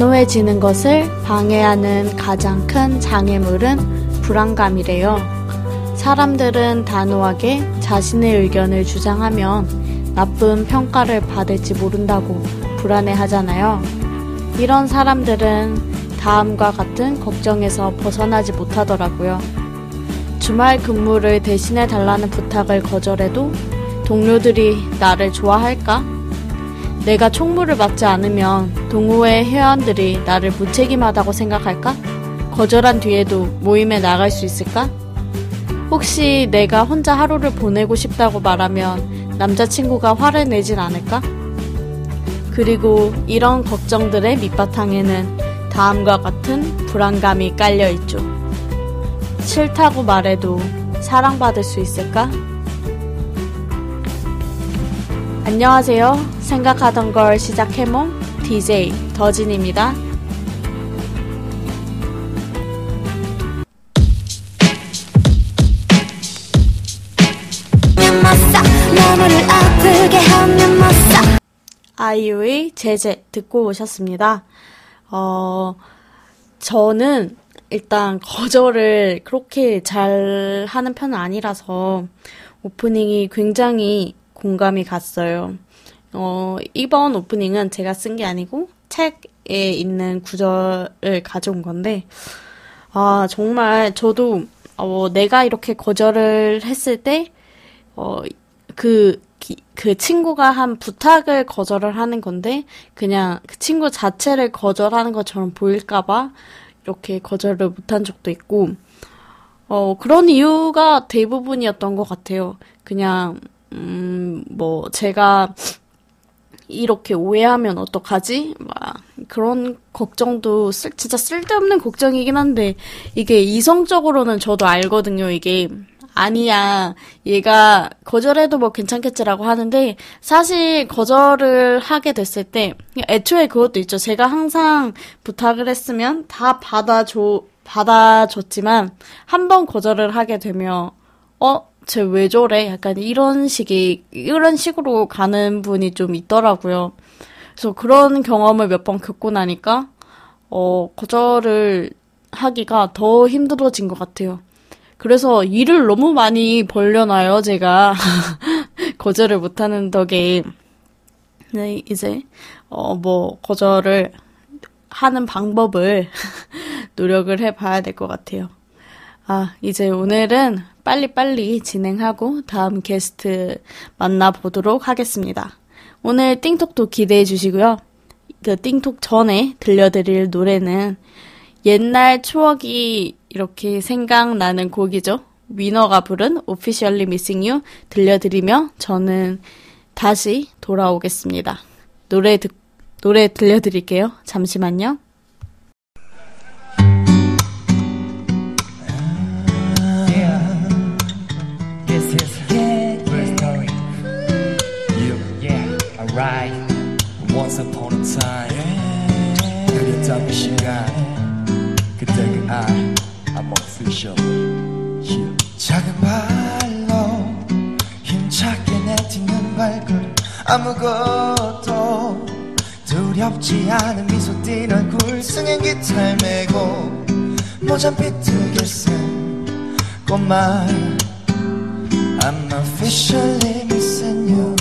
단호해지는 것을 방해하는 가장 큰 장애물은 불안감이래요. 사람들은 단호하게 자신의 의견을 주장하면 나쁜 평가를 받을지 모른다고 불안해 하잖아요. 이런 사람들은 다음과 같은 걱정에서 벗어나지 못하더라고요. 주말 근무를 대신해 달라는 부탁을 거절해도 동료들이 나를 좋아할까? 내가 총무를 맡지 않으면 동호회 회원들이 나를 무책임하다고 생각할까? 거절한 뒤에도 모임에 나갈 수 있을까? 혹시 내가 혼자 하루를 보내고 싶다고 말하면 남자친구가 화를 내진 않을까? 그리고 이런 걱정들의 밑바탕에는 다음과 같은 불안감이 깔려 있죠. 싫다고 말해도 사랑받을 수 있을까? 안녕하세요. 생각하던 걸 시작해몽 DJ 더진입니다. 아이유의 제제 듣고 오셨습니다. 어, 저는 일단 거절을 그렇게 잘 하는 편은 아니라서 오프닝이 굉장히 공감이 갔어요. 어, 이번 오프닝은 제가 쓴 게 아니고 책에 있는 구절을 가져온 건데, 아, 정말 저도, 어, 내가 이렇게 거절을 했을 때, 어, 그, 그 친구가 한 부탁을 거절을 하는 건데 그냥 그 친구 자체를 거절하는 것처럼 보일까봐 이렇게 거절을 못한 적도 있고 어 그런 이유가 대부분이었던 것 같아요. 그냥 음 뭐 제가 이렇게 오해하면 어떡하지? 막 그런 걱정도 쓸, 진짜 쓸데없는 걱정이긴 한데 이게 이성적으로는 저도 알거든요. 이게 아니야. 얘가 거절해도 뭐 괜찮겠지라고 하는데 사실 거절을 하게 됐을 때 애초에 그것도 있죠. 제가 항상 부탁을 했으면 다 받아줘 받아줬지만 한 번 거절을 하게 되면 어, 쟤 왜 저래? 약간 이런 식이 이런 식으로 가는 분이 좀 있더라고요. 그래서 그런 경험을 몇 번 겪고 나니까 어, 거절을 하기가 더 힘들어진 것 같아요. 그래서 일을 너무 많이 벌려놔요, 제가. 거절을 못하는 덕에. 네, 이제, 어, 뭐, 거절을 하는 방법을 노력을 해봐야 될 것 같아요. 아, 이제 오늘은 빨리빨리 진행하고 다음 게스트 만나보도록 하겠습니다. 오늘 띵톡도 기대해 주시고요. 그 띵톡 전에 들려드릴 노래는 옛날 추억이 이렇게 생각나는 곡이죠. 위너가 부른 Officially Missing You 들려드리며 저는 다시 돌아오겠습니다. 노래 듣, 노래 들려드릴게요. 잠시만요. Once upon a time, 그랬던 그 시간 그때 그아 I'm official. Yeah. 작은 발로 힘차게 내딛는 발걸음 아무것도 두렵지 않은 미소 띤 얼굴 승인 기타를 메고 모잠 비트게 쓴 꽃말. I'm officially missing you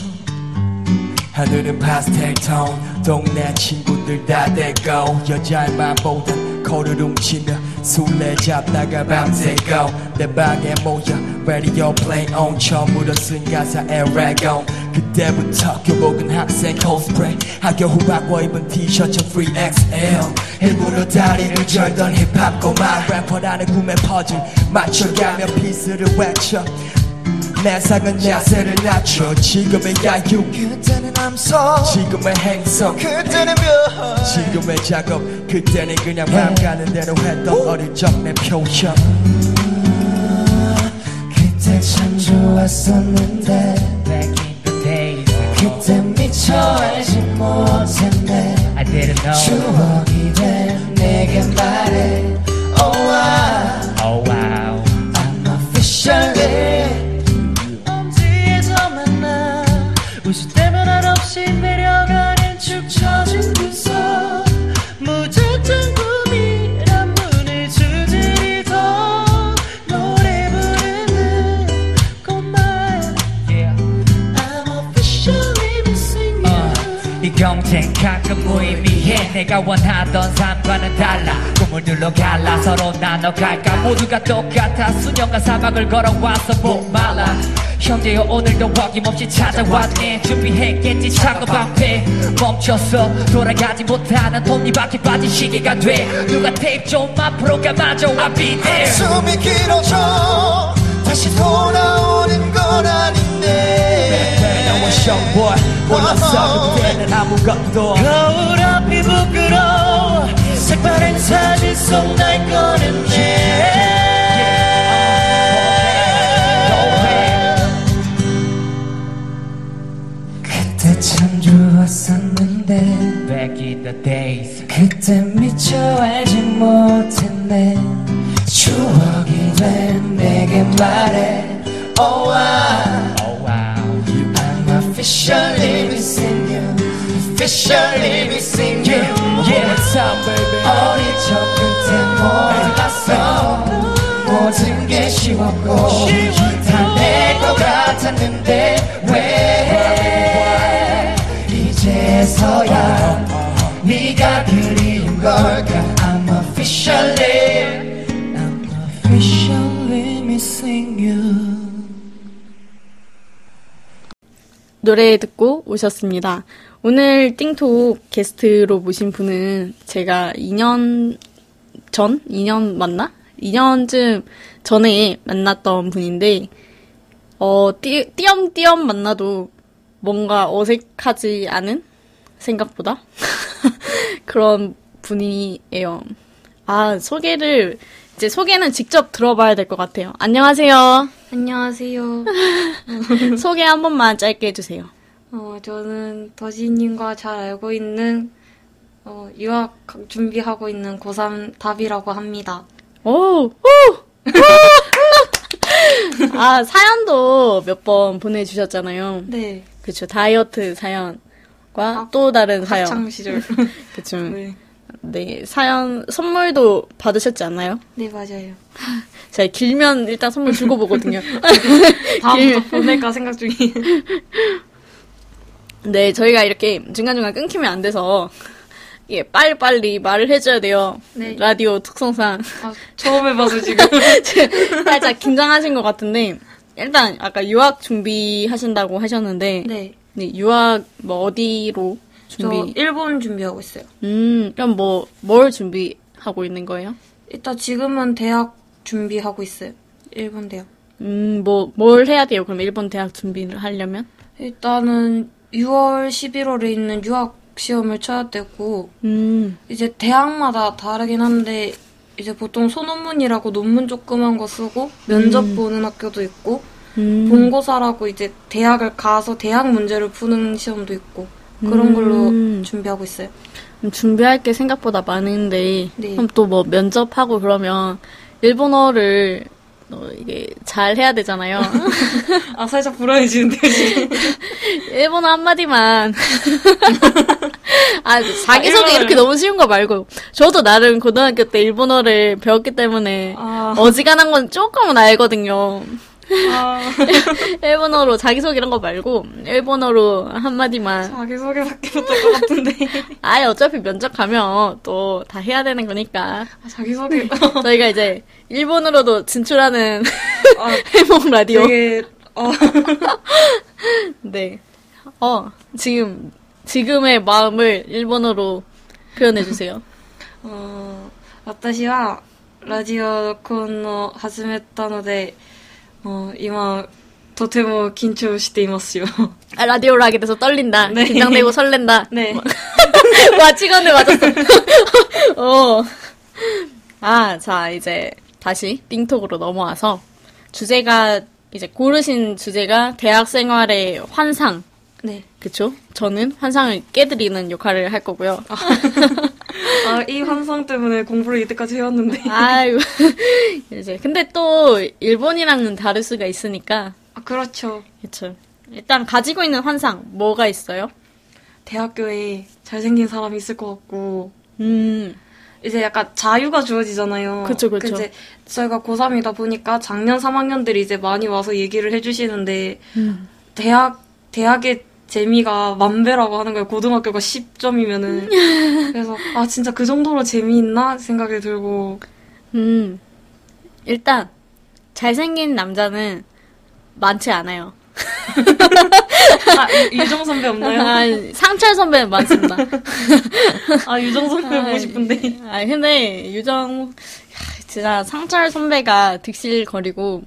하늘은 파스텔 톤. 동네 친구들 다 대고 여자의 보다 코를 훔치며 술래 잡다가 밤새고 내 방에 모여 radio play on. 처음으로 쓴 가사의 레고 그때부터 교복은 학생 코스프레 학교 후바꿔 입은 티셔츠 3XL 일부러 다리를 절던 힙합 꼬마. 래퍼라는 꿈에 퍼즐 맞춰가며 피스를 외쳐 내 상은 야세를 낮춰. 지금의 야유. 그때는 암석 지금의 행성. 그때는 묘. 지금의 작업. 그때는 그냥 맘 가는 대로 했던 어릴 적 내 표현. 그때 참 좋았었는데. 그때 미처 알지 못했네. 추억이 된 내게 말해 내가 원하던 삶과는 달라. 꿈을 둘러 갈라. 서로 나눠갈까? 모두가 똑같아. 수년간 사막을 걸어와서 목말라. 현재의 오늘도 어김없이 찾아왔네. 준비했겠지 차고 방패 멈춰서 돌아가지 못하는 톱니바퀴 빠진 시기가 돼. 누가 테이프 좀 앞으로 감아줘. I'll be there. 숨이 길어져 다시 돌아오는 건 아닌데. 나와 쇼보y 몰랐어. 그때는 아무것도. 거울 앞이 부끄러워 색바랜 사진 속 날 꺼냈네 그때 참 좋았었는데 Back in the days 그때 미처 알지 못했네 추억이 된 내게 말해 Oh I, Oh wow I'm officially missing you Officially missing you Yeah what's up baby 어릴 적 그때 몰랐어 모든 게 쉬웠고 다내것 같았는데 왜 이제서야 네가 그리운 걸까 I'm officially I'm officially missing you 노래 듣고 오셨습니다. 오늘 띵톡 게스트로 모신 분은 제가 2년 전? 2년 맞나? 2년쯤 전에 만났던 분인데, 어, 띠, 띄엄띄엄 만나도 뭔가 어색하지 않은? 생각보다? 그런 분이에요. 아, 소개를, 이제 소개는 직접 들어봐야 될 것 같아요. 안녕하세요. 안녕하세요. 소개 한 번만 짧게 해주세요. 어, 저는 더지님과 잘 알고 있는 어, 유학 준비하고 있는 고3 답이라고 합니다. 오, 오! 아, 사연도 몇 번 보내주셨잖아요. 네. 그쵸, 다이어트 사연과 아, 또 다른 사연. 학창 시절. 그쵸. 네. 네, 사연, 선물도 받으셨지 않나요? 네, 맞아요. 제가 길면 일단 선물 주고 보거든요. 다음부터 보낼까 생각 중이에요. 네, 저희가 이렇게 중간중간 끊기면 안 돼서, 예, 빨리빨리 말을 해줘야 돼요. 네. 라디오 특성상. 아, 처음 해봐서 지금. 살짝 긴장하신 것 같은데, 일단 아까 유학 준비하신다고 하셨는데, 네. 네, 유학 뭐 어디로 저 준비? 일본 준비하고 있어요. 음, 그럼 뭐 뭘 준비하고 있는 거예요? 일단 지금은 대학 준비하고 있어요. 일본 대학. 음, 뭐 뭘 해야 돼요? 그럼 일본 대학 준비를 하려면? 일단은 6월, 11월에 있는 유학 시험을 쳐야 되고, 음, 이제 대학마다 다르긴 한데 이제 보통 소논문이라고 논문 조그만 거 쓰고 면접 보는 학교도 있고 음, 본고사라고 이제 대학을 가서 대학 문제를 푸는 시험도 있고 그런 걸로 음. 준비하고 있어요. 음, 준비할 게 생각보다 많은데, 네. 그럼 또 뭐 면접하고 그러면 일본어를 어, 이게 잘 해야 되잖아요. 아 살짝 불안해지는데요 지금. 일본어 한마디만. 아, 자기소개 아? 이렇게 너무 쉬운 거 말고. 저도 나름 고등학교 때 일본어를 배웠기 때문에 아. 어지간한 건 조금은 알거든요. 아, 일본어로 자기소개 이런 거 말고, 일본어로 한마디만. 자기소개밖에 못할 것 같은데. 아예 어차피 면접 가면 또 다 해야 되는 거니까. 아, 자기소개 저희가 이제 일본으로도 진출하는 아, 해몽 라디오. 되게 어, 네. 어, 지금, 지금의 마음을 일본어로 표현해주세요. あー私はラジオ録音を始めたので、 もう今、とても緊張していますよ。 아, 라디오를 하게 돼서 떨린다. 네. 긴장되고 설렌다. ね。 와, 치건을 맞았어. 어. 아, 자, 이제 다시 띵톡으로 넘어와서 주제가, 이제 고르신 주제가 대학 생활의 환상. ね。 그쵸? 저는 환상을 깨드리는 역할을 할 거고요. 아, 이 환상 때문에 공부를 이때까지 해왔는데. 아유. 이제, 근데 또, 일본이랑은 다를 수가 있으니까. 아, 그렇죠. 그쵸. 일단 가지고 있는 환상, 뭐가 있어요? 대학교에 잘생긴 사람이 있을 것 같고, 음, 이제 약간 자유가 주어지잖아요. 그쵸, 그쵸. 이제 저희가 고3이다 보니까 작년 3학년들이 이제 많이 와서 얘기를 해주시는데, 음. 대학, 대학에 재미가 만배라고 하는 거예요. 고등학교가 10점이면은. 그래서 아 진짜 그 정도로 재미있나 생각이 들고 음, 일단, 잘생긴 남자는 많지 않아요. 아 유- 유정 선배 없나요? 아, 상철 선배는 많습니다. 아 유정 선배 보고 싶은데. 아, 근데, 유정, 야, 진짜 상철 선배가 득실거리고,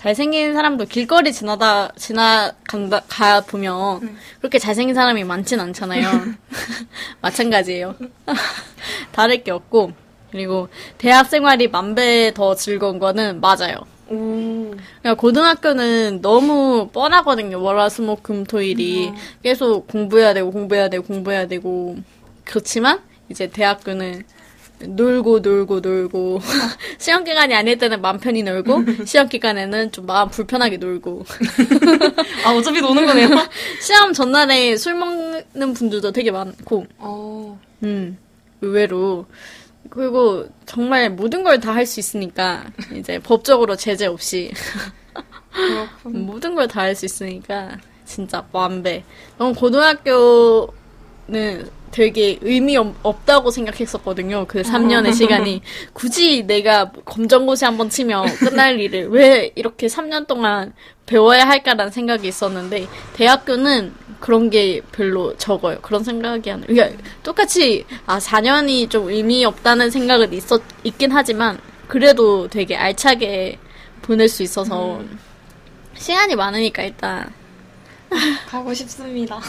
잘생긴 사람도 길거리 지나다, 지나간다, 가 보면, 그렇게 잘생긴 사람이 많진 않잖아요. 마찬가지예요. 다를 게 없고, 그리고, 대학 생활이 만배 더 즐거운 거는 맞아요. 오. 그러니까 고등학교는 너무 뻔하거든요. 월화수목금토일이 계속 공부해야 되고 공부해야 되고 공부해야 되고 그렇지만 이제 대학교는 놀고 놀고 놀고 시험 기간이 아닐 때는 맘 편히 놀고 시험 기간에는 좀 마음 불편하게 놀고 아 어차피 노는 거네요. 시험 전날에 술 먹는 분들도 되게 많고 어. 음 의외로 그리고 정말 모든 걸 다 할 수 있으니까 이제 법적으로 제재 없이. 모든 걸 다 할 수 있으니까 진짜 완배. 넌 고등학교는 되게 의미 없- 없다고 생각했었거든요. 그 3년의 시간이 굳이 내가 검정고시 한번 치면 끝날 일을 왜 이렇게 3년 동안 배워야 할까라는 생각이 있었는데 대학교는 그런 게 별로 적어요. 그런 생각이 안. 그러니까 똑같이 아 4년이 좀 의미 없다는 생각은 있었 있긴 하지만 그래도 되게 알차게 보낼 수 있어서 시간이 많으니까 일단 가고 싶습니다.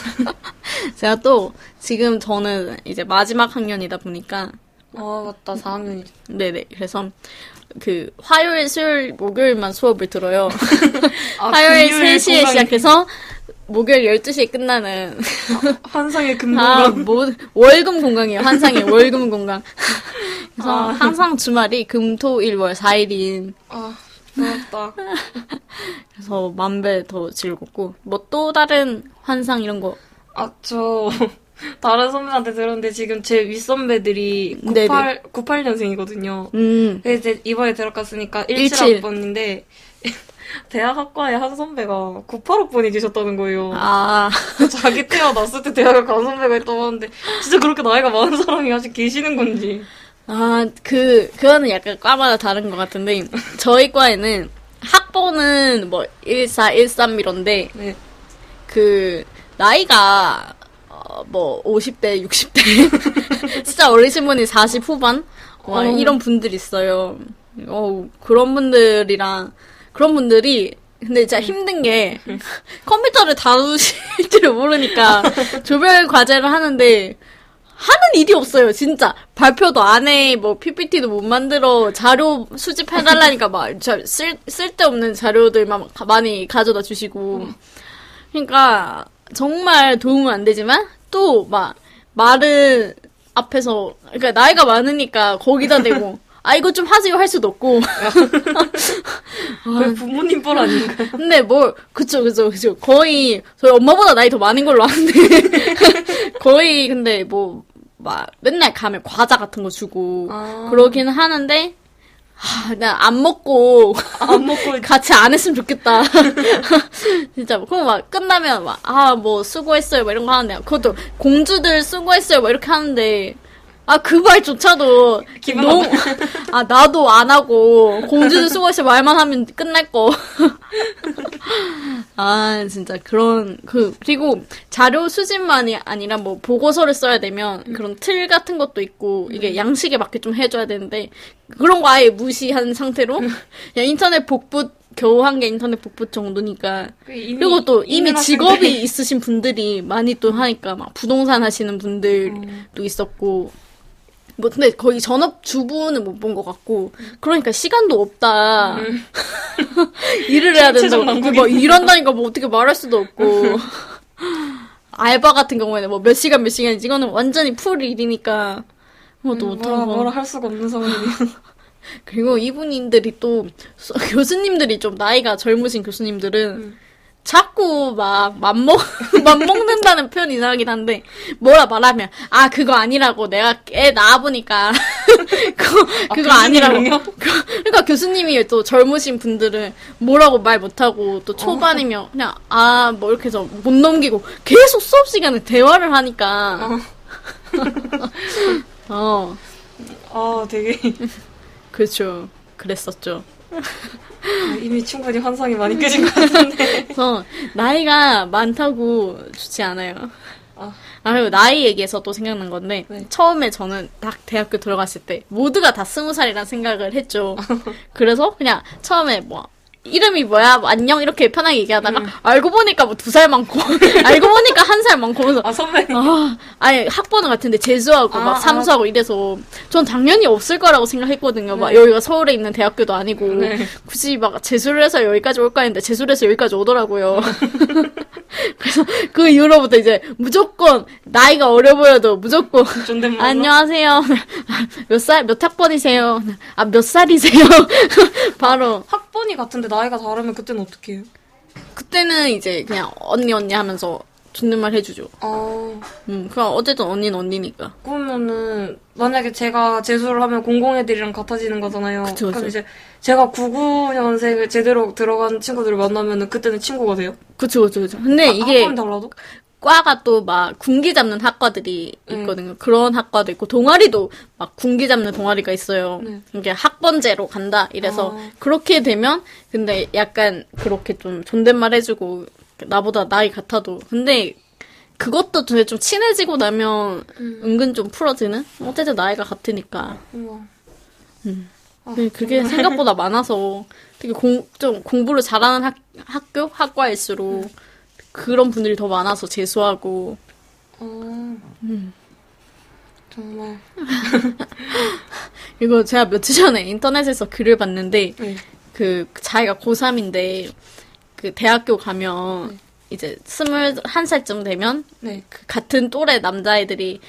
제가 또 지금 저는 이제 마지막 학년이다 보니까 아 맞다 4학년이. 네네 그래서 그 화요일 수요일 목요일만 수업을 들어요 아, 화요일 금요일 3시에 공강이- 시작해서 목요일 12시에 끝나는 환상의 아, 금공강. 뭐, 월금 공강이에요 환상의 월금 공강 그래서 아. 항상 주말이 금 토 일 월 4일인 아 부럽다. 그래서 만배 더 즐겁고 뭐 또 다른 환상 이런 거 아저 다른 선배한테 들었는데 지금 제 윗선배들이 네네. 98 98년생이거든요. 음, 그래서 이제 이번에 들어갔으니까 17. 17학번인데 대학 학과에 한 선배가 98학번이 계셨다는 거예요. 아 자기 태어났을 때 대학을 간 선배가 있다고 하는데 진짜 그렇게 나이가 많은 사람이 아직 계시는 건지. 아, 그, 그거는 약간 과마다 다른 것 같은데, 저희 과에는 학번은 뭐, 14, 13 이런데, 네. 그, 나이가, 어, 뭐, 50대, 60대, 진짜 어리신 분이 40 후반? 와, 어. 이런 분들 있어요. 어, 그런 분들이랑, 그런 분들이, 근데 진짜 힘든 게, 컴퓨터를 다루실 줄 모르니까, 조별 과제를 하는데, 하는 일이 없어요, 진짜. 발표도 안 해, 뭐, PPT도 못 만들어, 자료 수집해달라니까 막, 저 쓸, 쓸데없는 자료들만 가- 많이 가져다 주시고. 그러니까, 정말 도움은 안 되지만, 또, 막, 말은 앞에서, 그러니까 나이가 많으니까 거기다 대고, 아, 이거 좀 하세요 할 수도 없고. 그 부모님 뻘 아닌가요? 근데 뭘, 그쵸, 그쵸, 그쵸. 거의, 저희 엄마보다 나이 더 많은 걸로 아는데. 거의, 근데 뭐, 막, 맨날 가면 과자 같은 거 주고, 아. 그러긴 하는데, 하, 나안 먹고, 안 먹고 같이 안 했으면 좋겠다. 진짜, 그럼 막, 끝나면 막, 아, 뭐, 수고했어요, 막 이런 거 하는데, 그것도, 공주들 수고했어요, 막 이렇게 하는데, 아, 그 말조차도, 너무, 아, 나도 안 하고, 공주들 수고했어요, 말만 하면 끝날 거. 아, 진짜 그런, 그, 그리고 자료 수집만이 아니라 뭐 보고서를 써야 되면 그런 틀 같은 것도 있고, 이게 양식에 맞게 좀 해 줘야 되는데, 그런 거 아예 무시한 상태로, 그냥 인터넷 복붙, 겨우 한 게 인터넷 복붙 정도니까. 이미 그리고 또 이미 직업이. 있으신 분들이 많이 또 하니까, 막 부동산 하시는 분들도 있었고, 뭐 근데 거의 전업 주부는 못 본 것 같고 그러니까 시간도 없다 일을 해야 된다고. 뭐 일한다니까 뭐 어떻게 말할 수도 없고 알바 같은 경우에는 뭐 몇 시간 몇 시간이지 이거는 완전히 풀 일이니까 뭐도 뭐라 못하고 뭐라 할 수가 없는 상황이네요. 그리고 이분들이 또 수- 교수님들이 좀 나이가 젊으신 교수님들은 음. 자꾸 막 맘먹 맘먹는다는 표현 이상하긴 한데 뭐라 말하면 아 그거 아니라고 내가 애 낳아보니까 그거 그거 아, 아니라고 교수님이요? 그- 그러니까 교수님이 또 젊으신 분들은 뭐라고 말 못하고 또 초반이면 그냥 아 뭐 이렇게 해서 못 넘기고 계속 수업 시간에 대화를 하니까. 어. 아, 되게 그렇죠. 그랬었죠 이미 충분히 환상이 많이 깨진 것 같은데. 그래서 나이가 많다고 좋지 않아요 아. 아 그리고 나이 얘기해서 또 생각난 건데 네. 처음에 저는 딱 대학교 들어갔을 때 모두가 다 스무 살이란 생각을 했죠 그래서 그냥 처음에 뭐 이름이 뭐야 뭐 안녕 이렇게 편하게 얘기하다가 음. 알고 보니까 뭐 두 살 많고 알고 보니까 한 살 많고 그래서 아, 선배님. 아, 아예 학번은 같은데 재수하고 아, 막 아. 삼수하고 이래서 전 당연히 없을 거라고 생각했거든요. 막 네. 여기가 서울에 있는 대학교도 아니고 네. 굳이 막 재수를 해서 여기까지 올까 했는데 재수를 해서 여기까지 오더라고요. 그래서 그 이후로부터 이제 무조건 나이가 어려 보여도 무조건. 안녕하세요. 몇 살, 몇 학번이세요? 아, 몇 살이세요? 바로. 학번이 같은데 나이가 다르면 그때는 어떻게 해요? 그때는 이제 그냥 언니, 언니 하면서 존댓말 해주죠. 아, 음, 그럼 어쨌든 언니는 언니니까. 그러면은, 만약에 제가 재수를 하면 공공 애들이랑 같아지는 거잖아요. 그쵸, 그쵸. 그럼 이제 제가 99년생을 제대로 들어간 친구들을 만나면은 그때는 친구가 돼요? 그쵸, 그쵸, 그쵸. 근데 아, 이게 학번이 달라도? 과가 또 막 군기 잡는 학과들이 음. 있거든요. 그런 학과도 있고, 동아리도 막 군기 잡는 동아리가 있어요. 네. 이게 학번제로 간다. 이래서 아. 그렇게 되면, 근데 약간 그렇게 좀 존댓말 해주고, 나보다 나이 같아도. 근데 그것도 되게 좀 친해지고 나면 음. 은근 좀 풀어지는? 어쨌든 나이가 같으니까. 우와. 아, 근데 그게 생각보다 많아서 되게 공, 좀 공부를 잘하는 학, 학교? 학과일수록 그런 분들이 더 많아서 재수하고. 어, 음. 정말. 이거 제가 며칠 전에 인터넷에서 글을 봤는데, 네. 그 자기가 고3인데, 그 대학교 가면 이제 스물 한 살쯤 되면 네. 그 같은 또래 남자애들이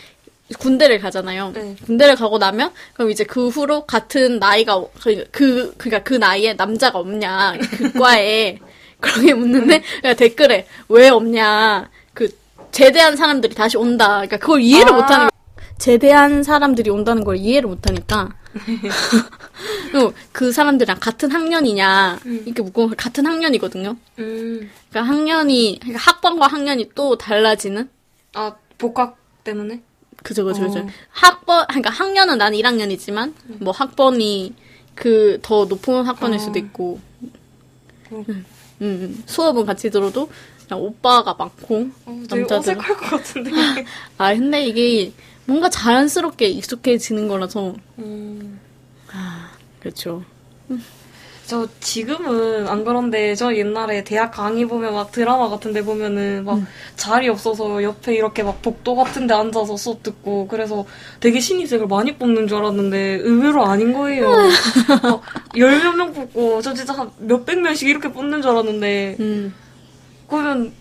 군대를 가잖아요. 네. 군대를 가고 나면 그럼 이제 그 후로 같은 나이가 어- 그, 그 그러니까 그 나이에 남자가 없냐 그 과에 그렇게 묻는데 그러니까 댓글에 왜 없냐 그 제대한 사람들이 다시 온다. 그러니까 그걸 이해를 아. 못하는. 제대한 사람들이 온다는 걸 이해를 못하니까 그리고 그 사람들이랑 같은 학년이냐 이렇게 묻고 같은 학년이거든요. 음. 그러니까 학년이 그러니까 학번과 학년이 또 달라지는 아, 복학 때문에? 그죠, 그죠, 그죠. 어. 학번, 그러니까 학년은 난 1학년이지만, 뭐 학번이 그 더 높은 학번일 어. 수도 있고, 어. 음, 음, 수업은 같이 들어도 그냥 오빠가 많고, 어, 되게 남자들은. 어색할 것 같은데. 아, 근데 이게 뭔가 자연스럽게 익숙해지는 거라서, 음. 그렇죠. 저 지금은 안 그런데 저 옛날에 대학 강의 보면 막 드라마 같은데 보면은 막 자리 없어서 옆에 이렇게 막 복도 같은데 앉아서 수업 듣고 그래서 되게 신입생을 많이 뽑는 줄 알았는데 의외로 아닌 거예요. 열몇 명 뽑고 저 진짜 한 몇백 명씩 이렇게 뽑는 줄 알았는데 음, 그러면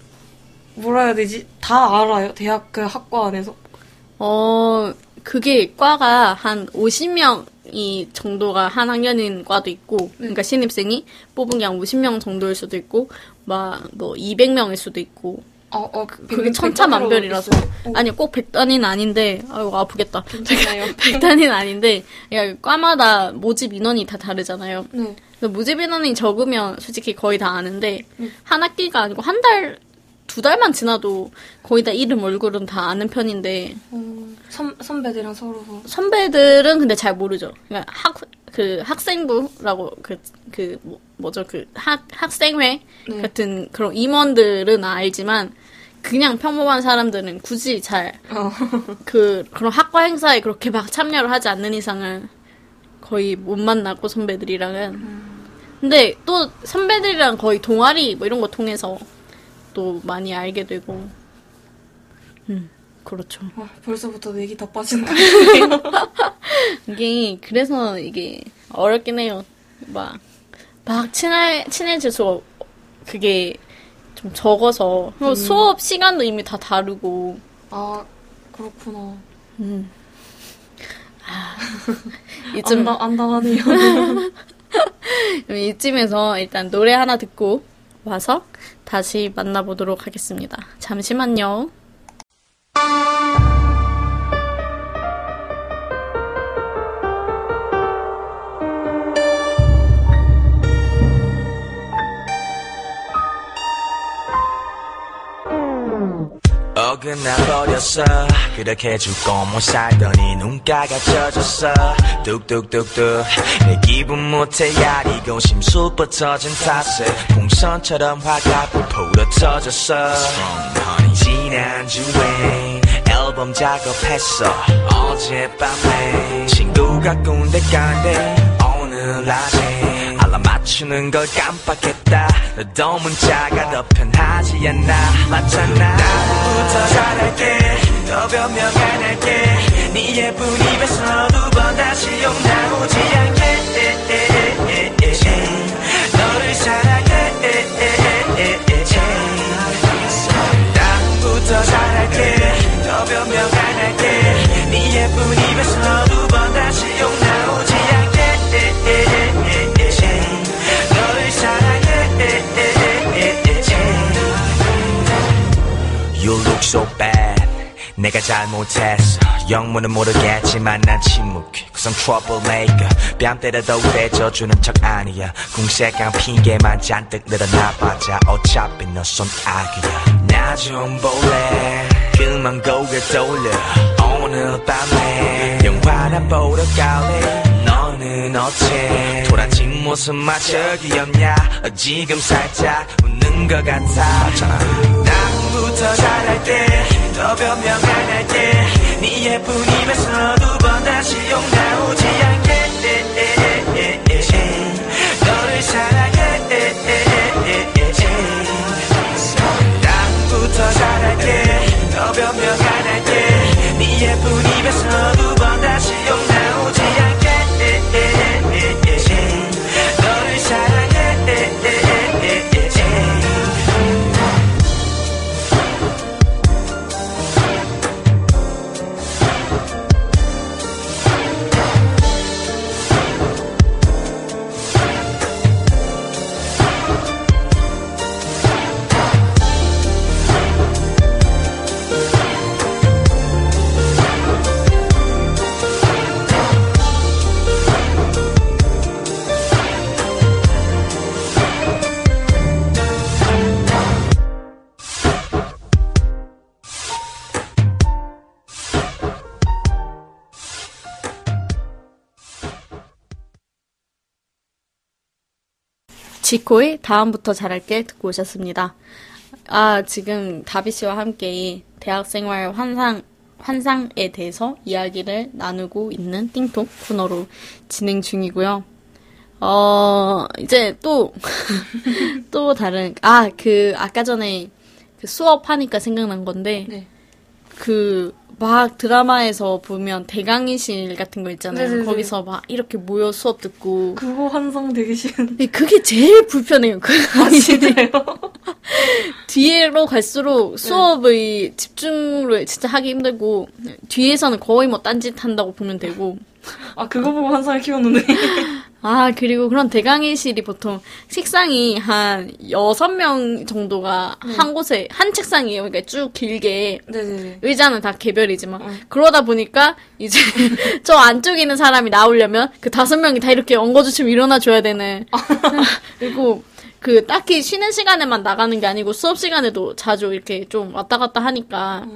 뭐라 해야 되지? 다 알아요? 대학 그 학과 안에서? 어, 그게 과가 한 50명 이 정도가 한 학년인 과도 있고, 그러니까 신입생이 뽑은 게 한 50명 정도일 수도 있고, 막 뭐 200명일 수도 있고, 어, 어, 그- 그게 백- 천차만별이라서. 아니, 꼭 100단위는 아닌데, 아이고, 아프겠다. 괜찮아요. 100단위는 아닌데, 그러니까 과마다 모집 인원이 다 다르잖아요. 네. 모집 인원이 적으면 솔직히 거의 다 아는데, 한 학기가 아니고 한 달, 두 달만 지나도 거의 다 이름, 얼굴은 다 아는 편인데, 어, 선, 선배들이랑 서로 선배들은 근데 잘 모르죠. 그러니까 학, 그 학생부라고 그, 그, 뭐, 뭐죠. 그 학, 학생회 네. 같은 그런 임원들은 알지만 그냥 평범한 사람들은 굳이 잘 어. 그, 그런 학과 행사에 그렇게 막 참여를 하지 않는 이상은 거의 못 만나고 선배들이랑은. 근데 또 선배들이랑 거의 동아리 뭐 이런 거 통해서 또 많이 알게 되고. 음, 그렇죠. 아, 벌써부터 내기 다 같아요. 이게 그래서 이게 어렵긴 해요. 막, 막 친해 친해질수록 그게 좀 적어서 그리고 수업 시간도 이미 다 다르고 아, 그렇구나. 이쯤 안다, 안다하네요. 이쯤에서 일단 노래 하나 듣고 와서 다시 만나보도록 하겠습니다. 잠시만요. 어긋나버렸어. 그렇게 죽고 못 살더니 눈가가 젖었어. 뚝뚝뚝뚝. 내 기분 못해 야리고 심술뻗 터진 탓에 풍선처럼 화가 불풀어 터졌어. 지난주에 앨범 작업했어. 어젯밤에 친구가 꾼데 간데 오늘 아침 맞추는 걸 깜빡했다. 너도 문자가 더 편하지 않나. 맞잖아. 나부터 잘할게. 더 변명 안 할게. 네 예쁜 입에서 두 번 다시 욕 나오지 않게. 너를 사랑해. 다음부터 잘할게. 더 변명 안 할게. 네 예쁜 내가 잘못했어. 영문은 모르겠지만 난 Cause I'm troublemaker 뺨 때려도 빼져주는 척 아니야. 궁색한 핑계만 잔뜩 늘어나봤자 어차피 너 손아귀야. 나 좀 볼래. 그만 고개 돌려. 오늘 밤에 영화나 보러 갈래? 너는 어째? 돌아진 모습마저 귀엽냐? 어, 지금 살짝 웃는 것 같아 맞잖아 다음부터 잘할게. 더 변명 안 할게. 네 예쁜 지코의 다음부터 잘할게 듣고 오셨습니다. 아, 지금 다비 씨와 함께 대학 생활 환상, 환상에 대해서 이야기를 나누고 있는 띵톡 코너로 진행 중이고요. 어, 이제 또, 또 다른, 아, 그, 아까 전에 그 수업하니까 생각난 건데, 네. 그, 막 드라마에서 보면 대강의실 같은 거 있잖아요. 네네네. 거기서 막 이렇게 모여 수업 듣고, 그거 환상 되게 싫은데. 근데 그게 제일 불편해요. 그 강의실이. 진짜요? 뒤로 갈수록 수업의 집중을 진짜 하기 힘들고 뒤에서는 거의 뭐 딴짓 한다고 보면 되고 아, 그거 보고 환상을 키웠는데. 아 그리고 그런 대강의실이 보통 책상이 한 여섯 명 정도가 한 곳에 한 책상이에요. 그러니까 쭉 길게 네네네. 의자는 다 개별 이지만 그러다 보니까 이제 저 안쪽에 있는 사람이 나오려면 그 다섯 명이 다 이렇게 엉거주춤 일어나 줘야 되네. 그리고 그 딱히 쉬는 시간에만 나가는 게 아니고 수업 시간에도 자주 이렇게 좀 왔다 갔다 하니까.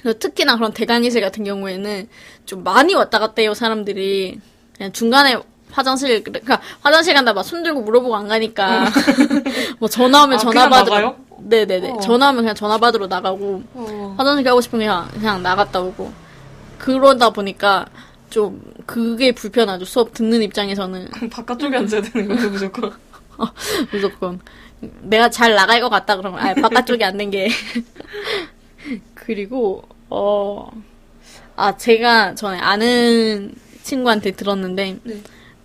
그래서 특히나 그런 대강의실 같은 경우에는 좀 많이 왔다 갔다 해요 사람들이. 그냥 중간에 화장실 그러니까 화장실 간다 막 손 들고 물어보고 안 가니까 뭐 전화 오면 아, 전화 받으러? 네네네 어. 전화 오면 그냥 전화 받으러 나가고 어. 화장실 가고 싶으면 그냥, 그냥 나갔다 오고. 그러다 보니까 좀 그게 불편하죠. 수업 듣는 입장에서는 그럼 바깥쪽에 앉아야 되는 거예요, 무조건. 무조건. 내가 잘 나갈 것 같다 그러면 아 바깥쪽에 앉는 게. 그리고 어. 아 제가 전에 아는 친구한테 들었는데 네.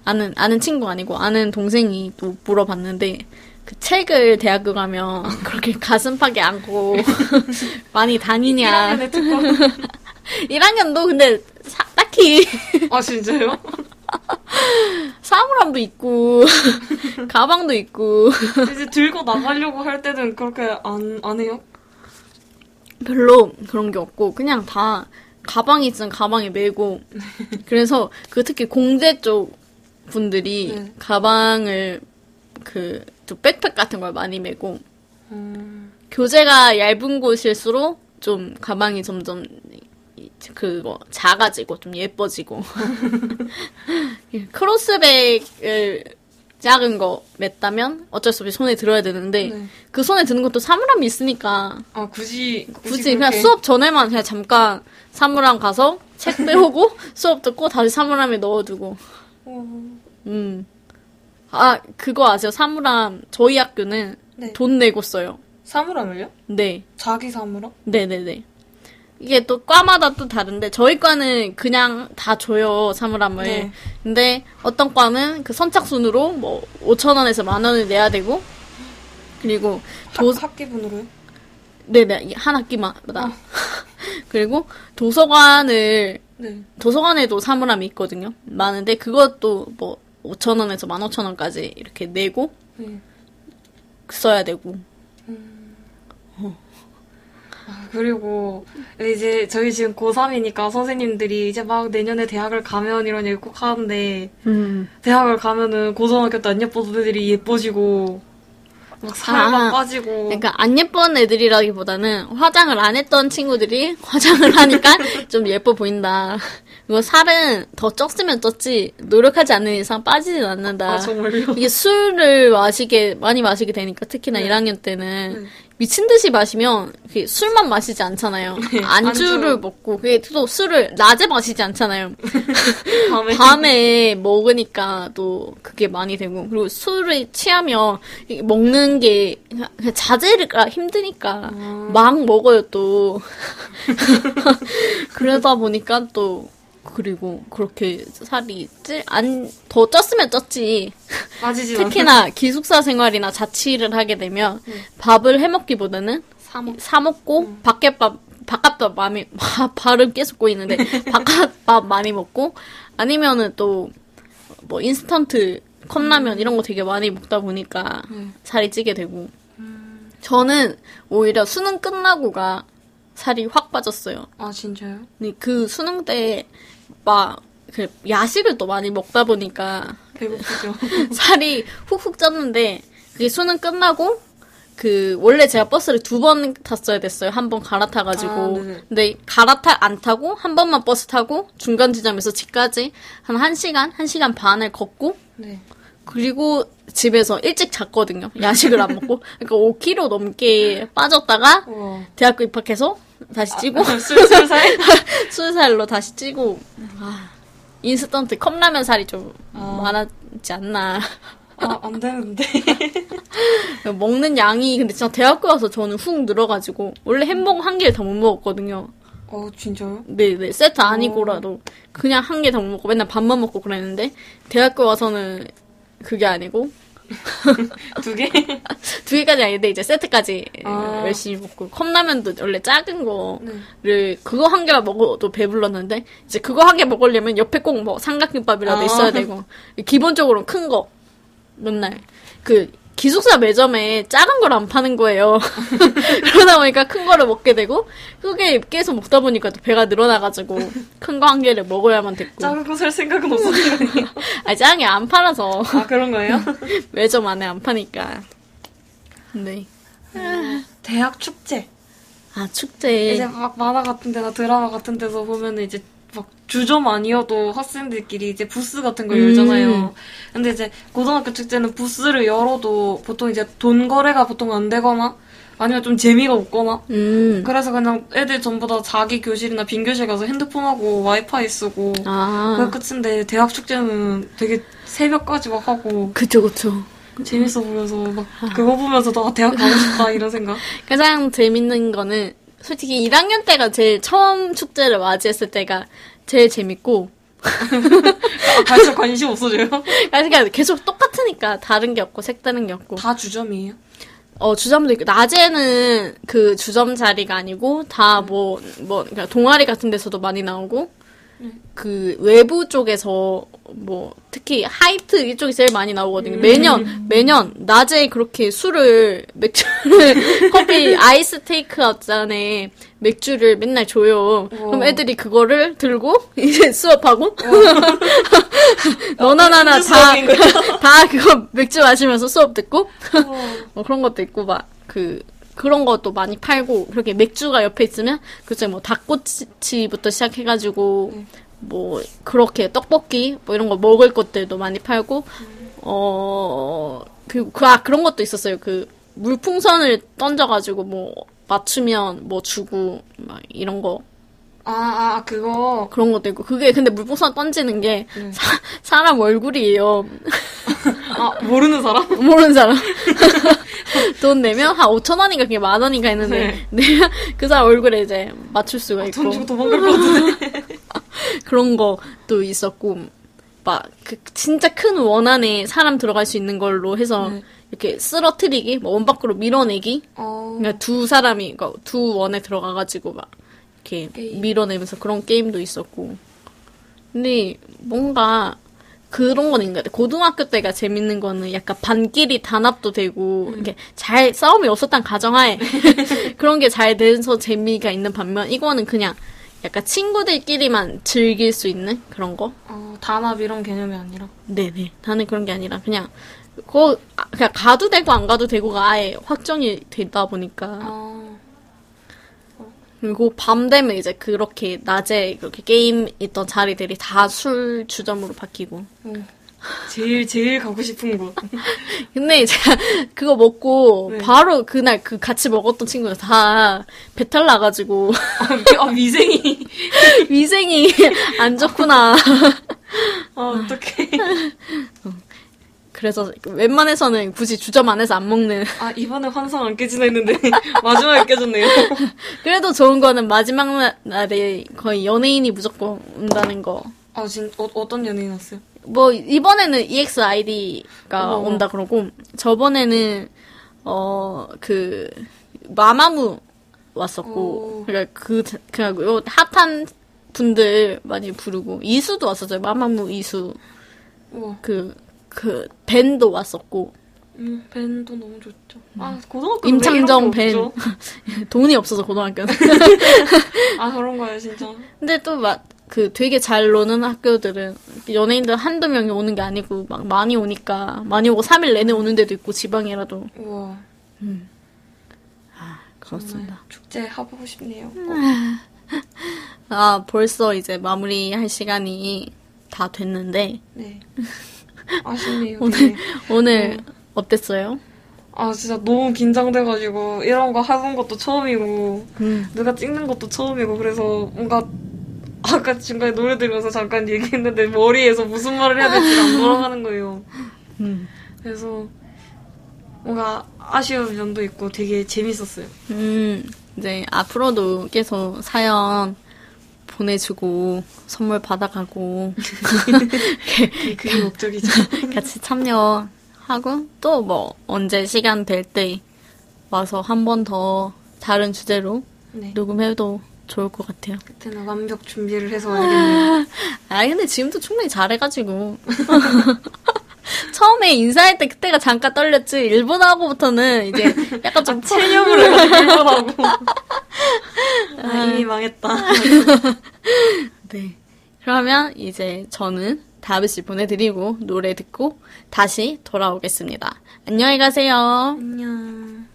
아는 아는 친구 아니고 아는 동생이 또 물어봤는데 그 책을 대학교 가면 그렇게 가슴팍에 안고 많이 다니냐 1학년에 특강. 1학년도 근데 사- 딱히 아, 진짜요? 사물함도 있고 가방도 있고 이제 들고 나가려고 할 때는 그렇게 안, 안 해요? 별로 그런 게 없고 그냥 다 가방이 있으면 가방에 메고 그래서 그 특히 공대 쪽 분들이 네. 가방을 그 좀 백팩 같은 걸 많이 메고 음, 교재가 얇은 곳일수록 좀 가방이 점점 이- 그거 작아지고 좀 예뻐지고 크로스백을 작은 거 맸다면 어쩔 수 없이 손에 들어야 되는데 네. 그 손에 드는 것도 사물함이 있으니까 아 굳이 굳이 그냥 그렇게- 수업 전에만 그냥 잠깐 사물함 가서 책 빼오고 수업 듣고 다시 사물함에 넣어두고 어, 음. 아, 그거 아세요? 사물함, 저희 학교는 네. 돈 내고 써요. 사물함을요? 네. 자기 사물함? 네네네. 이게 또 과마다 또 다른데, 저희 과는 그냥 다 줘요, 사물함을. 네. 근데 어떤 과는 그 선착순으로 뭐, 5천 원에서 만 원을 내야 되고, 그리고 도, 학, 학기분으로요? 네네, 이한 학기마다. 어. 그리고 도서관을, 네. 도서관에도 사물함이 있거든요. 많은데, 그것도 뭐, 5천 원에서 15,000원까지 이렇게 내고, 네. 써야 되고. 아, 그리고 이제 저희 지금 고3이니까 선생님들이 이제 막 내년에 대학을 가면 이런 얘기 꼭 하는데 음. 대학을 가면은 고등학교 때 안 예뻐던 애들이 예뻐지고 막 살만 아, 빠지고 그러니까 안 예쁜 애들이라기보다는 화장을 안 했던 친구들이 화장을 하니까 좀 예뻐 보인다. 이거 살은 더 쪘으면 쪘지 노력하지 않는 이상 빠지진 않는다. 아 정말요? 이게 술을 마시게 많이 마시게 되니까 특히나 네. 1학년 때는 네. 미친 듯이 마시면 술만 마시지 않잖아요. 네, 안주를 안주. 먹고 그게 또 술을 낮에 마시지 않잖아요. 밤에 밤에 먹으니까 또 그게 많이 되고 그리고 술을 취하면 이 먹는 게 자제가 힘드니까 아. 막 먹어요 또 그러다 보니까 또 그리고 그렇게 살이 찔안더 쪘으면 쪘지 빠지지 특히나 기숙사 생활이나 자취를 하게 되면 네. 밥을 해 먹기보다는 사먹 사 먹고 음. 밖에밥 바깥밥 많이 발음 계속 꼬이는데 바깥밥 많이 먹고 아니면은 또 뭐 인스턴트 컵라면 이런 거 되게 많이 먹다 보니까 음. 살이 찌게 되고 저는 오히려 수능 끝나고가 살이 확 빠졌어요. 아 진짜요? 근데 그 수능 때 막 그 야식을 또 많이 먹다 보니까 배고프죠. 살이 훅훅 쪘는데 그게 수능 끝나고 그 원래 제가 버스를 두 번 탔어야 됐어요. 한 번 갈아타가지고. 아, 네네. 근데 갈아타 안 타고 한 번만 버스 타고 중간 지점에서 집까지 한 1시간, 1시간 반을 걷고 네. 그리고 집에서 일찍 잤거든요. 야식을 안 먹고. 그러니까 5kg 넘게 빠졌다가 우와. 대학교 입학해서 다시 찌고 술술살 술살로 다시 찌고 아, 인스턴트 컵라면 살이 좀 아. 많았지 않나. 아 안 되는데. 먹는 양이 근데 진짜 대학교 와서 저는 훅 늘어가지고 원래 햄버거 한 개를 다못 먹었거든요. 어 진짜요? 네 네 세트 아니고라도 그냥 한개다못 먹고 맨날 밥만 먹고 그랬는데 대학교 와서는 그게 아니고 두 개? 두 개까지 아닌데 이제 세트까지 아. 열심히 먹고 컵라면도 원래 작은 네. 거를 그거 한 개만 먹어도 배불렀는데 이제 그거 한 개 먹으려면 옆에 꼭 뭐 삼각김밥이라도 아. 있어야 되고 기본적으로 큰 거 맨날 그 기숙사 매점에 작은 걸 안 파는 거예요. 그러다 보니까 큰 거를 먹게 되고 그게 계속 먹다 보니까 또 배가 늘어나가지고 큰 거 한 개를 먹어야만 됐고 작은 거 살 생각은 없었던 거예요. 아 작은 게 안 팔아서 아 그런 거예요? 매점 안에 안 파니까 네. 대학 축제. 아 축제 이제 막 만화 같은 데나 드라마 같은 데서 보면은 이제 막 주점 아니어도 학생들끼리 이제 부스 같은 거 음. 열잖아요. 근데 이제 고등학교 축제는 부스를 열어도 보통 이제 돈 거래가 보통 안 되거나 아니면 좀 재미가 없거나 음. 그래서 그냥 애들 전부 다 자기 교실이나 빈 교실 가서 핸드폰하고 와이파이 쓰고 아 그게 끝인데 대학 축제는 되게 새벽까지 막 하고 그쵸 그쵸 재밌어 보여서 막 그거 보면서 나 대학 가고 싶다 이런 생각. 가장 재밌는 거는 솔직히 1학년 때가 제일 처음 축제를 맞이했을 때가 제일 재밌고. 아, 갈수록 관심 없어져요? 그러니까 계속 똑같으니까 다른 게 없고 색다른 게 없고. 다 주점이에요? 어 주점도 있고. 낮에는 그 주점 자리가 아니고 다 뭐뭐 그러니까 동아리 같은 데서도 많이 나오고 그 외부 쪽에서 뭐 특히 하이트 이쪽이 제일 많이 나오거든요. 매년 매년 낮에 그렇게 술을 맥주를 커피 아이스 테이크아웃 잔에 맥주를 맨날 줘요. 그럼 우와. 애들이 그거를 들고 이제 수업하고 너나 나나 다 민주수업인 거야? 다 그거 맥주 마시면서 수업 듣고 뭐 그런 것도 있고 막 그 그런 것도 많이 팔고 그렇게 맥주가 옆에 있으면 그중에 뭐 닭꼬치부터 시작해가지고 뭐 그렇게 떡볶이 뭐 이런 거 먹을 것들도 많이 팔고 어그 그, 아, 그런 것도 있었어요. 그 물풍선을 던져가지고 뭐 맞추면 뭐 주고 막 이런 거 아, 아, 그거. 그런 것도 있고 그게 근데 물풍선 던지는 게 사, 사람 얼굴이에요. 아, 모르는 사람? 모르는 사람. 돈 내면 한 5천 원인가 그게 만 원인가 했는데 내면 그 사람 얼굴에 이제 맞출 수가 있고 돈 주고 도망갈 것 같은데. 그런 것도 있었고 막 그 진짜 큰 원 안에 사람 들어갈 수 있는 걸로 해서 네. 이렇게 쓰러트리기, 뭐 원 밖으로 밀어내기. 어, 그러니까 두 사람이 그러니까 두 원에 들어가가지고 막 이렇게 게임. 밀어내면서 그런 게임도 있었고. 근데 뭔가 그런 건 있는 것 같아. 고등학교 때가 재밌는 거는 약간 반끼리 단합도 되고, 이렇게 잘, 싸움이 없었단 가정하에. 그런 게 잘 돼서 재미가 있는 반면, 이거는 그냥 약간 친구들끼리만 즐길 수 있는 그런 거? 어, 단합 이런 개념이 아니라. 네네. 나는 그런 게 아니라 그냥, 그거, 아, 그냥 가도 되고 안 가도 되고가 아예 확정이 되다 보니까. 어, 그리고 밤 되면 이제 그렇게 낮에 그렇게 게임 있던 자리들이 다 술 주점으로 바뀌고. 제일, 제일 가고 싶은 곳. 근데 제가 그거 먹고 네. 바로 그날 그 같이 먹었던 친구들 다 배탈 나가지고 아, 미- 아. 위생이 안 좋구나. 아, 어떡해. 그래서 웬만해서는 굳이 주점 안에서 안 먹는. 아, 이번에 환상 안 깨지나 했는데, 마지막에 깨졌네요. 그래도 좋은 거는 마지막 날에 거의 연예인이 무조건 온다는 거. 아, 진, 어, 어떤 연예인 왔어요? 뭐 이번에는 EXID가 어머. 온다 그러고 저번에는 어 그 마마무 왔었고 오. 그러니까 그 그냥 요 핫한 분들 많이 부르고 이수도 왔었어요 마마무 이수 우와. 그 그 밴도 왔었고 음, 밴도 너무 좋죠. 아, 고등학교 임창정 밴. 밴 돈이 없어서 고등학교는 아, 그런 거예요, 진짜. 근데 또 막 그 되게 잘 노는 학교들은 연예인들 한두 명이 오는 게 아니고 막 많이 오니까 많이 오고 3일 내내 오는 데도 있고 지방이라도 우와. 그렇습니다. 정말 축제 하고 싶네요. 아, 벌써 이제 마무리할 시간이 다 됐는데, 네. 아쉽네요. 오늘, 되게. 오늘 어땠어요? 아, 진짜 너무 긴장돼가지고, 이런 거 해본 것도 처음이고, 음, 누가 찍는 것도 처음이고, 그래서 뭔가, 아까 중간에 노래 들으면서 잠깐 얘기했는데, 머리에서 무슨 말을 해야 될지 안 돌아가는 거예요. 음, 그래서, 뭔가 아쉬운 면도 있고 되게 재밌었어요. 음, 이제 앞으로도 계속 사연 보내주고, 선물 받아가고, 그게 목적이죠. 같이 참여하고, 또 뭐, 언제 시간 될 때 와서 한 번 더 다른 주제로 네. 녹음해도 좋을 것 같아요. 그때는 완벽 준비를 해서 와야겠네요. 아 근데 지금도 충분히 잘해가지고 처음에 인사할 때 그때가 잠깐 떨렸지 일본하고부터는 이제 약간 좀 체념을 해가지고 일본하고. 아, 이미 망했다. 네 그러면 이제 저는 다비 씨 보내드리고 노래 듣고 다시 돌아오겠습니다. 안녕히 가세요. 안녕.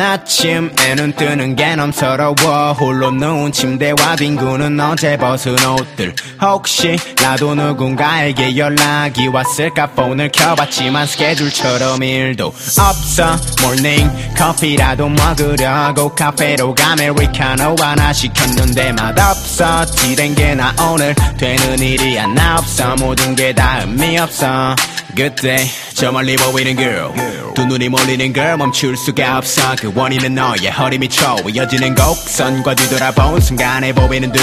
아침에는 뜨는 게 넘 서러워. 홀로 누운 침대와 뒹구는 어제 벗은 옷들. 혹시라도 누군가에게 연락이 왔을까? 폰을 켜봤지만 스케줄처럼 일도 없어. 모닝 커피라도 먹으려고 카페로 아메리카노 하나 시켰는데 맛없어. 지된 게 나 오늘 되는 일이 하나 없어. 모든 게 다 의미 없어. 그때 저 멀리 보이는 girl 두 눈이 몰리는 걸 멈출 수가 없어. 그 원인은 너의 허리 밑으로 이어지는 곡선과 뒤돌아본 순간에 보이는 두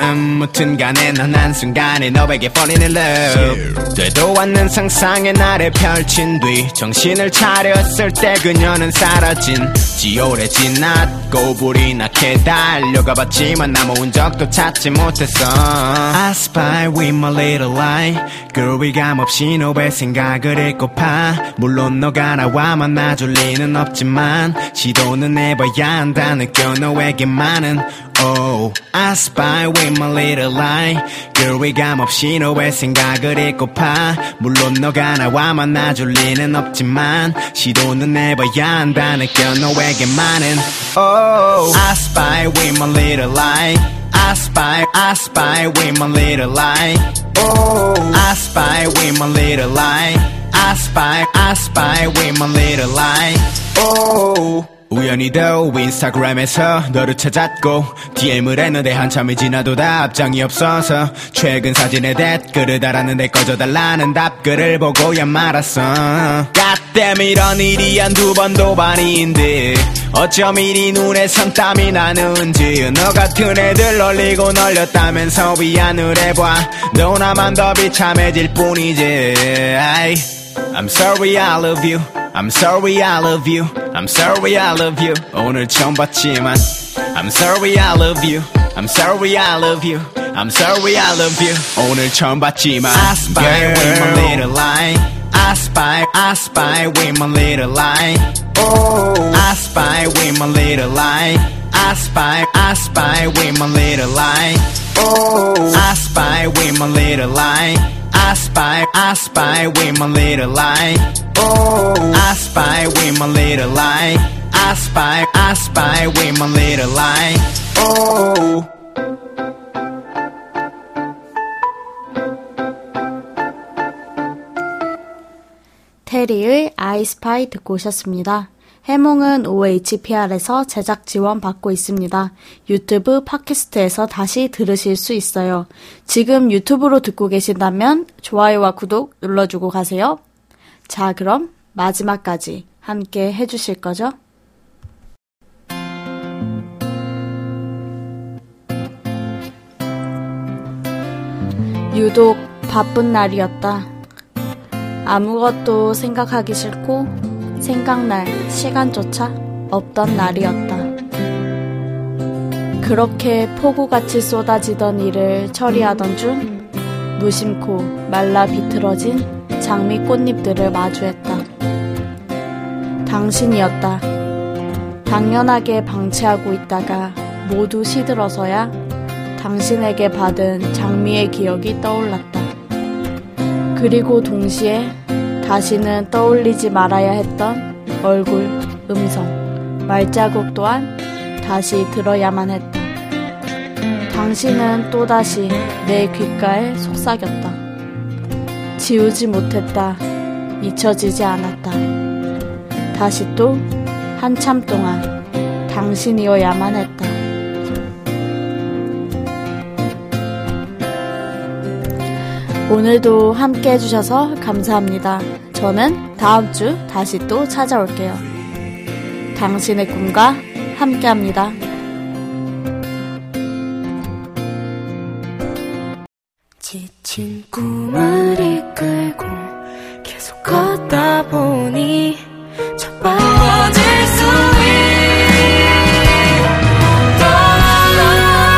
음, 무튼 간에 넌 한순간에 너에게 fall in love. 되도 않는 상상의 나를 펼친 뒤 정신을 차렸을 때 그녀는 사라진 지 오래 지났고 불이 나게 달려가 봤지만 아무 적도 찾지 못했어. I spy with my little eye. girl 위감 없이 너의 생각을 읽고 되 고파 물론 너가 나와 만나줄 리는 없지만 시도는 해봐야 한다 느껴 너에게만은 Oh, I spy with my little lie Girl 위감 없이 너의 생각을 읽고파 물론 너가 나와 만나줄 리는 없지만 시도는 해봐야 한다 느껴 너에게만은 Oh, I spy with my little lie I spy, I spy with my little lie Oh, I spy with my little lie I spy, I spy with my little lie Oh 우연히도 인스타그램에서 너를 찾았고 DM을 했는데 한참이 지나도 답장이 없어서 최근 사진에 댓글을 달았는데 꺼져달라는 답글을 보고야 말았어. 갓댐 이런 일이 한두 번도 반인데 어쩜 이리 눈에 선땀이 나는지 너 같은 애들 널리고 널렸다면서 위안을 해봐. 너 나만 더 비참해질 뿐이지. 아이. I'm sorry I love you I'm sorry I love you I'm sorry I love you 오늘 처음 봤지만 I'm sorry I love you I'm sorry I love you I'm sorry I love you 오늘 처음 봤지만 I spy with my little lie I spy I spy with my little lie Oh I spy with my little lie I spy I spy with my little lie Oh I spy with my little lie I spy, I spy with my little lie. Oh, I spy with my little lie. I spy, I spy with my little lie. Oh. 테리의 아이스파이 듣고 오셨습니다. 해몽은 OHPR에서 제작 지원 받고 있습니다. 유튜브 팟캐스트에서 다시 들으실 수 있어요. 지금 유튜브로 듣고 계신다면 좋아요와 구독 눌러주고 가세요. 자, 그럼 마지막까지 함께 해주실 거죠? 유독 바쁜 날이었다. 아무것도 생각하기 싫고 생각날 시간조차 없던 날이었다. 그렇게 폭우같이 쏟아지던 일을 처리하던 중 무심코 말라 비틀어진 장미 꽃잎들을 마주했다. 당신이었다. 당연하게 방치하고 있다가 모두 시들어서야 당신에게 받은 장미의 기억이 떠올랐다. 그리고 동시에 다시는 떠올리지 말아야 했던 얼굴, 음성, 말자국 또한 다시 들어야만 했다. 당신은 또다시 내 귓가에 속삭였다. 지우지 못했다. 잊혀지지 않았다. 다시 또 한참 동안 당신이어야만 했다. 오늘도 함께 해주셔서 감사합니다. 저는 다음 주 다시 또 찾아올게요. 당신의 꿈과 함께 합니다.